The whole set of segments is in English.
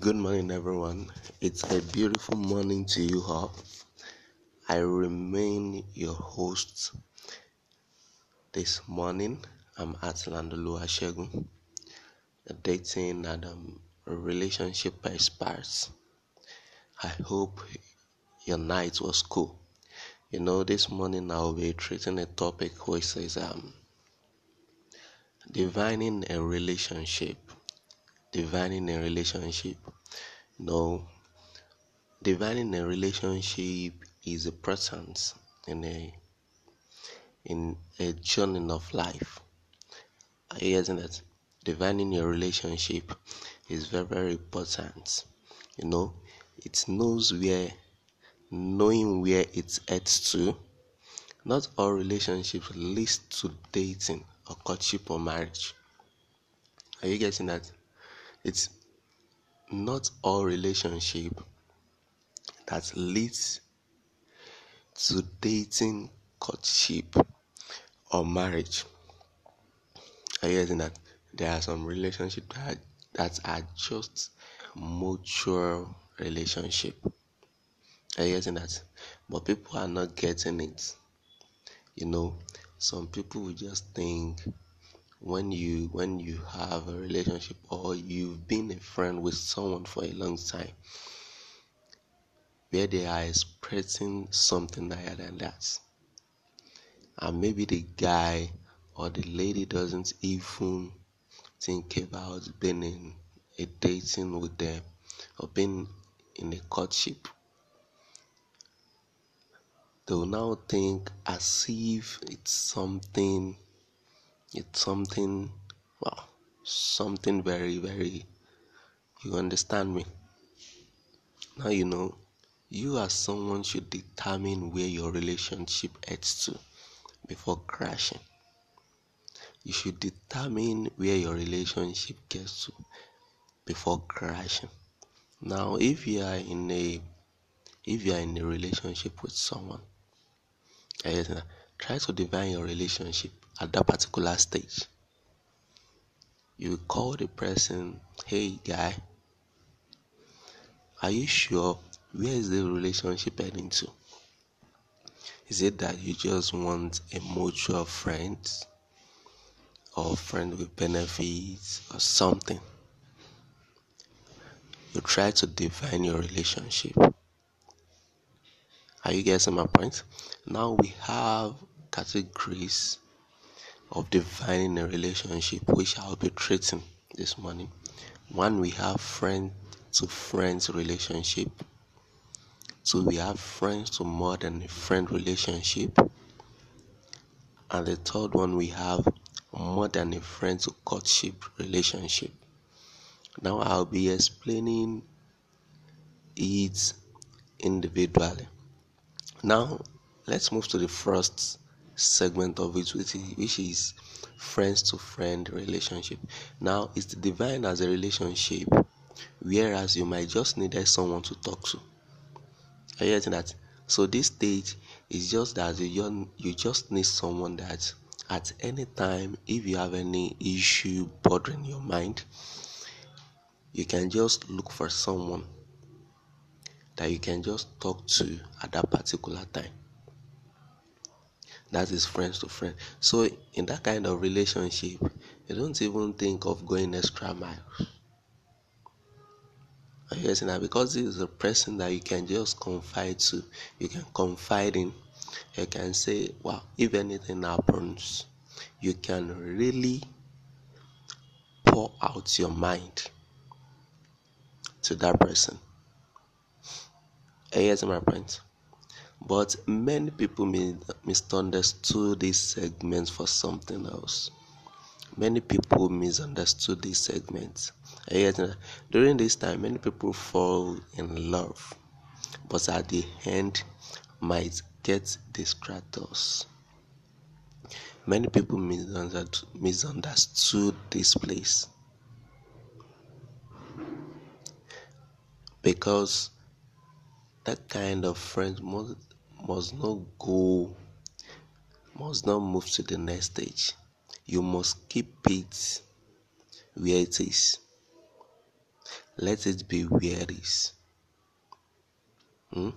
Good morning, everyone. It's a beautiful morning to you all. I remain your host this morning. I'm Atlandolu Ashegun, a dating and um, relationship expert. I hope your night was cool. You know, this morning I'll be treating a topic which says um, divining a relationship. Divining a relationship. No, divining a relationship is a presence in a in a journey of life. Getting that? Divining your relationship is very very important. You know, it knows where knowing where it heads to. Not all relationships lead to dating or courtship or marriage. Are you getting that? It's not all relationship that leads to dating, courtship, or marriage. Are you getting that? There are some relationships that, that are just mutual relationship. Are you getting that? But people are not getting it. You know, some people will just think when you when you have a relationship or you've been a friend with someone for a long time where they are expressing something higher than that. And maybe the guy or the lady doesn't even think about being in a dating with them or being in a courtship. They will now think as if it's something it's something well something very very you understand me. Now you know you as someone should determine where your relationship heads to before crashing. You should determine where your relationship gets to before crashing. Now if you are in a if you are in a relationship with someone uh, try to define your relationship at that particular stage. You call the person, hey guy, are you sure where is the relationship heading to? Is it that you just want a mutual friend or friend with benefits or something? You try to define your relationship. Are you getting my point? Now we have categories of defining a relationship which I'll be treating this morning. One, we have friend to friends relationship. Two, we have friends to more than a friend relationship. And the third one, we have more than a friend to courtship relationship. Now I'll be explaining it individually. Now let's move to the first segment of it, which is, which is friends to friend relationship. Now, it's defined as a relationship, whereas you might just need someone to talk to. Are you getting that? So this stage is just that you you just need someone that at any time, if you have any issue bothering your mind, you can just look for someone that you can just talk to at that particular time that is friends to friend so in that kind of relationship you don't even think of going extra miles are you getting that? Because this is a person that you can just confide to. You can confide in. You can say wow if anything happens you can really pour out your mind to that person. Are you getting my point but many people misunderstood this segment for something else. Many people misunderstood this segment. During this time, many people fall in love, but at the end, might get distracted. Many people misunderstood this place because that kind of friends must must not go must not move to the next stage you must keep it where it is let it be where it is. Hmm?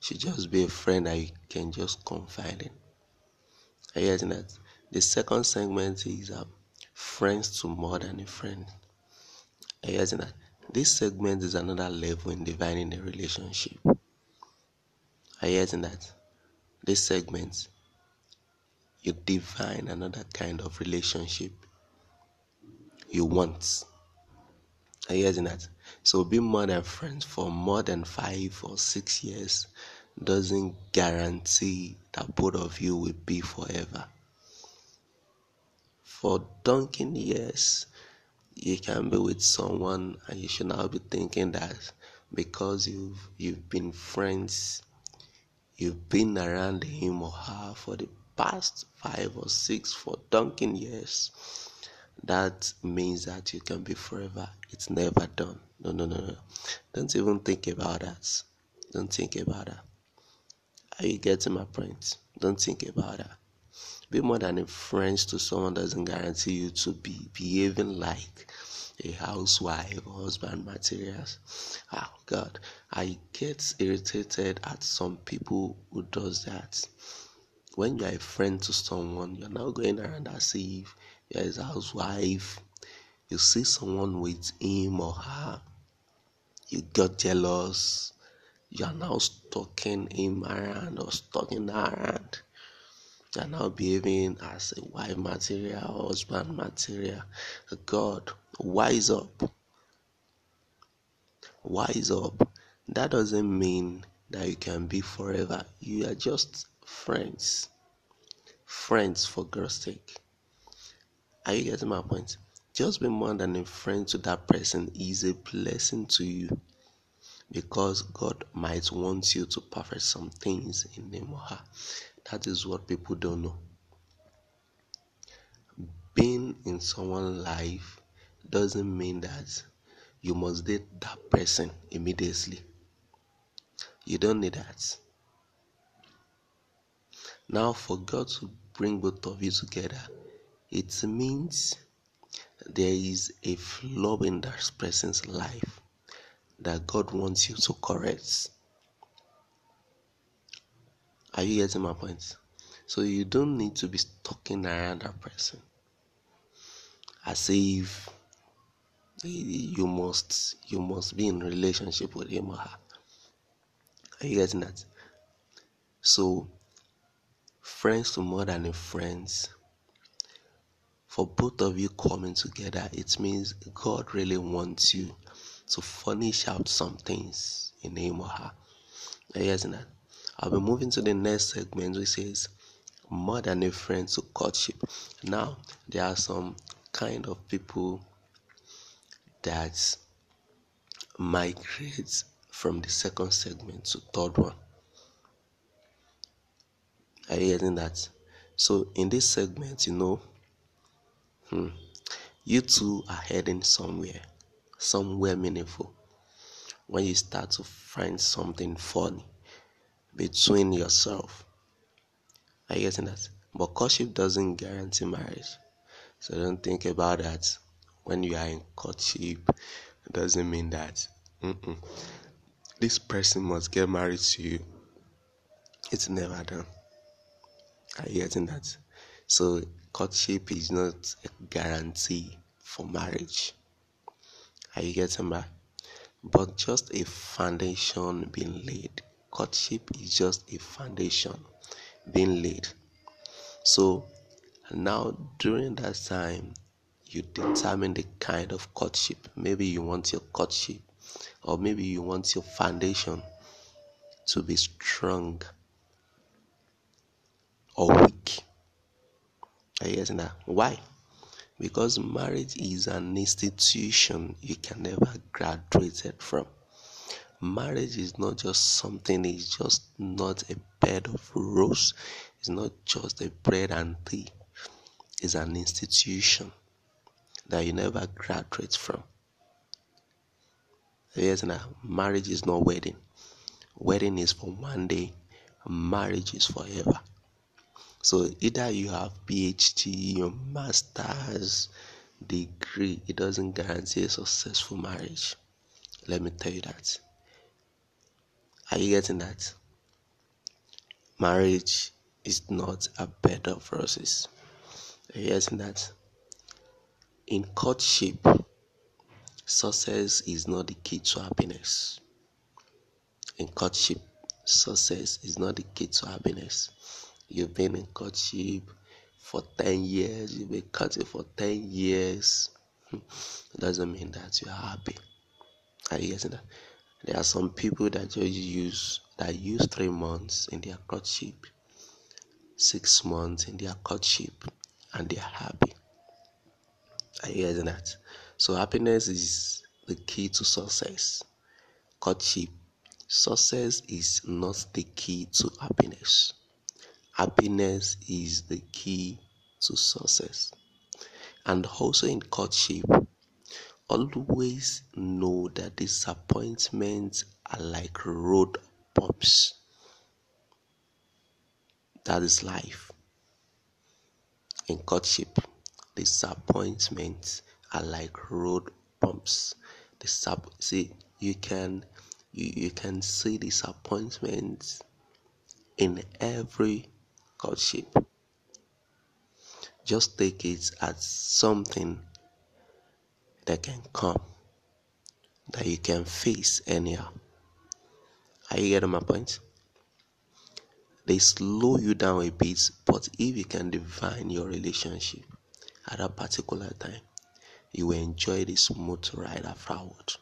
Should just be a friend that you can just confide in. Are you getting that? The second segment is uh, friends to more than a friend. Are you getting that? This segment is another level in defining a relationship. Are getting that? This segment, you define another kind of relationship you want. Are you getting that? So being more than friends for more than five or six years doesn't guarantee that both of you will be forever. For donkey years, you can be with someone and you should not be thinking that because you've you've been friends, you've been around him or her for the past five or six for donkey years, that means that you can be forever. It's never done. No, no, no, no. Don't even think about that. Don't think about that. Are you getting my point? Don't think about that. Be more than a friend to someone doesn't guarantee you to be behaving like a housewife husband materials. Oh God, I get irritated at some people who does that. When you're a friend to someone, you're now going around as if you're his housewife. You see someone with him or her, you got jealous. You are now stalking him around or stalking her around you are now behaving as a wife material, husband material. God, wise up. Wise up. That doesn't mean that you can be forever. You are just friends. Friends for God's sake. Are you getting my point? Just be more than a friend to that person is a blessing to you because God might want you to perfect some things in him or her. That is what people don't know. Being in someone's life doesn't mean that you must date that person immediately. You don't need that. Now, for God to bring both of you together, it means there is a flaw in that person's life that God wants you to correct. Are you getting my point? So you don't need to be stalking around that person as if you must you must be in relationship with him or her. Are you getting that? So friends to more than friends. For both of you coming together, it means God really wants you to furnish out some things in him or her. Are you getting that? I'll be moving to the next segment which says more than a friend to courtship. Now there are some kind of people that migrate from the second segment to third one. Are you getting that? So in this segment, you know, hmm, you two are heading somewhere, somewhere meaningful. When you start to find something funny, between yourself. Are you getting that? But courtship doesn't guarantee marriage. So don't think about that. When you are in courtship, it doesn't mean that mm-mm, this person must get married to you. It's never done. Are you getting that? So courtship is not a guarantee for marriage. Are you getting that? But just a foundation being laid courtship is just a foundation being laid. So now during that time, you determine the kind of courtship. Maybe you want your courtship, or maybe you want your foundation to be strong or weak. Are you getting that? Why? Because marriage is an institution you can never graduate from marriage is not just something, it's just not a bed of roses, it's not just a bread and tea, it's an institution that you never graduate from. Yes, now marriage is not wedding. Wedding is for one day, marriage is forever. So either you have PhD, your master's degree, it doesn't guarantee a successful marriage. Let me tell you that. Are you getting that? Marriage is not a bed of roses. Are you getting that? In courtship, success is not the key to happiness. In courtship, success is not the key to happiness. You've been in courtship for 10 years, you've been courting for 10 years. Doesn't mean that you're happy. Are you getting that? There are some people that just use that use three months in their courtship, six months in their courtship, and they're happy. Are you getting that? So happiness is the key to success. Courtship Success is not the key to happiness. Happiness is the key to success. And also in courtship, always know that disappointments are like road bumps. That is life. In courtship, disappointments are like road bumps. See, you can you, you can see disappointments in every courtship. Just take it as something that can come, that you can face anyhow. Are you getting my point? They slow you down a bit, but if you can define your relationship at a particular time, you will enjoy the smooth ride afterward.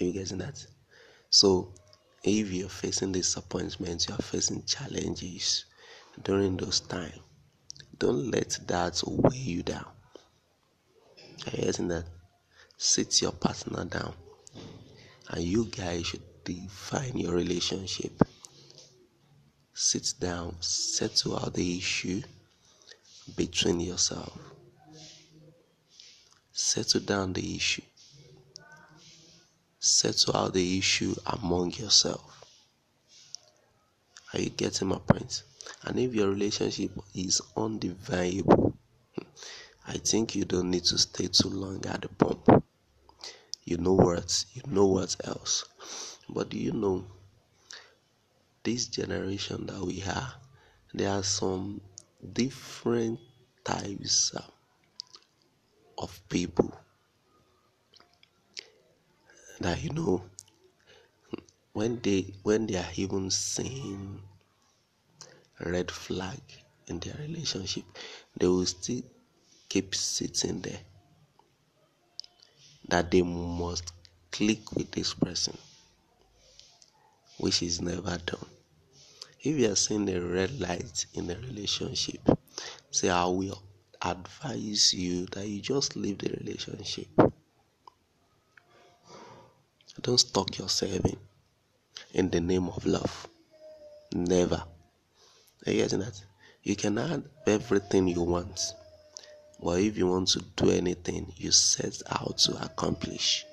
Are you getting that? So, if you're facing disappointments, you are facing challenges during those times, don't let that weigh you down. Are you that? Sit your partner down, and you guys should define your relationship. Sit down, settle out the issue between yourself. Settle down the issue settle out the issue among yourself. Are you getting my point? And if your relationship is undeniable, I think you don't need to stay too long at the pump. You know what? You know what else? But do you know this generation that we are? There are some different types uh, of people that you know when they when they are even seeing red flag in their relationship they will still keep sitting there that they must click with this person which is never done if you are seeing a red light in a relationship say i will advise you that you just leave the relationship don't stalk yourself in, in the name of love. Never. Are you getting that? You can have everything you want, but if you want to do anything, you set out to accomplish.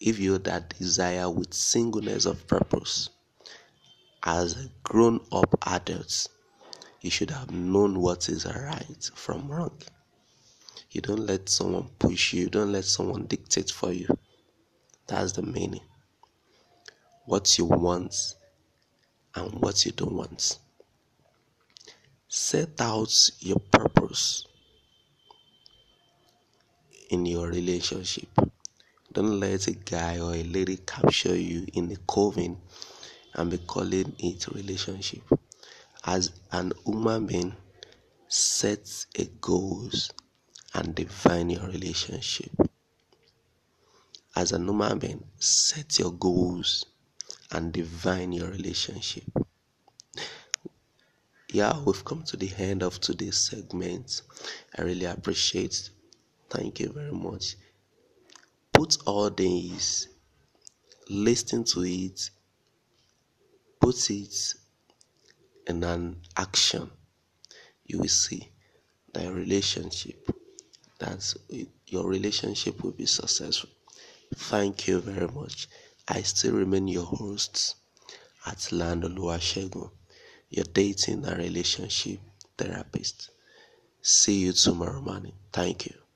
If you that desire with singleness of purpose, as grown up adults, you should have known what is right from wrong. You don't let someone push you, you don't let someone dictate for you. That's the meaning. What you want and what you don't want. Set out your purpose in your relationship. Don't let a guy or a lady capture you in a coven and be calling it relationship. As an human being, set a goals and define your relationship as a human being, set your goals and define your relationship. Yeah, we've come to the end of today's segment. I really appreciate. Thank you very much. Put all these, listen to it, put it in an action. You will see that relationship, that your relationship will be successful. Thank you very much. I still remain your host at Land Oluwasegun, your dating and relationship therapist. See you tomorrow morning. Thank you.